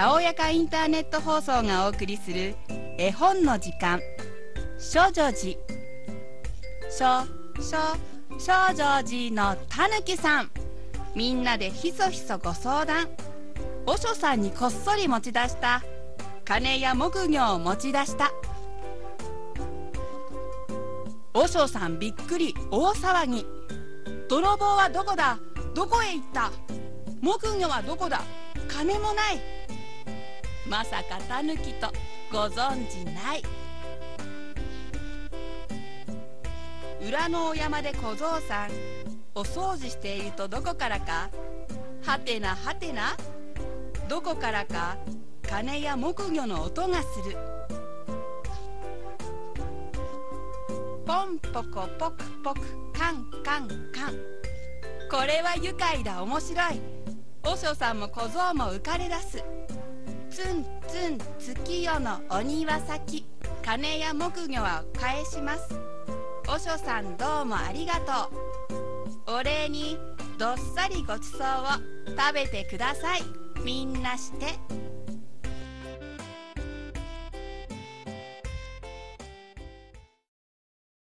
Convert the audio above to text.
たおやかインターネット放送がお送りする絵本の時間。少女寺。少少少女寺のたぬきさん。みんなでひそひそご相談。和尚さんにこっそり持ち出した。金や木魚を持ち出した。和尚さんびっくり。大騒ぎ。泥棒はどこだ？どこへ行った？木魚はどこだ？金もない。まさかタヌキとご存じない。裏のお山で小僧さんお掃除しているとどこからかはてなはてなどこからか鐘や木魚の音がする。ポンポコポクポクカンカンカン。これは愉快だ面白い。和尚さんも小僧も浮かれ出す。ツンツン月夜のお庭先。金や木魚は返します。和尚さんどうもありがとう。お礼にどっさりごちそうを食べてください。みんなして。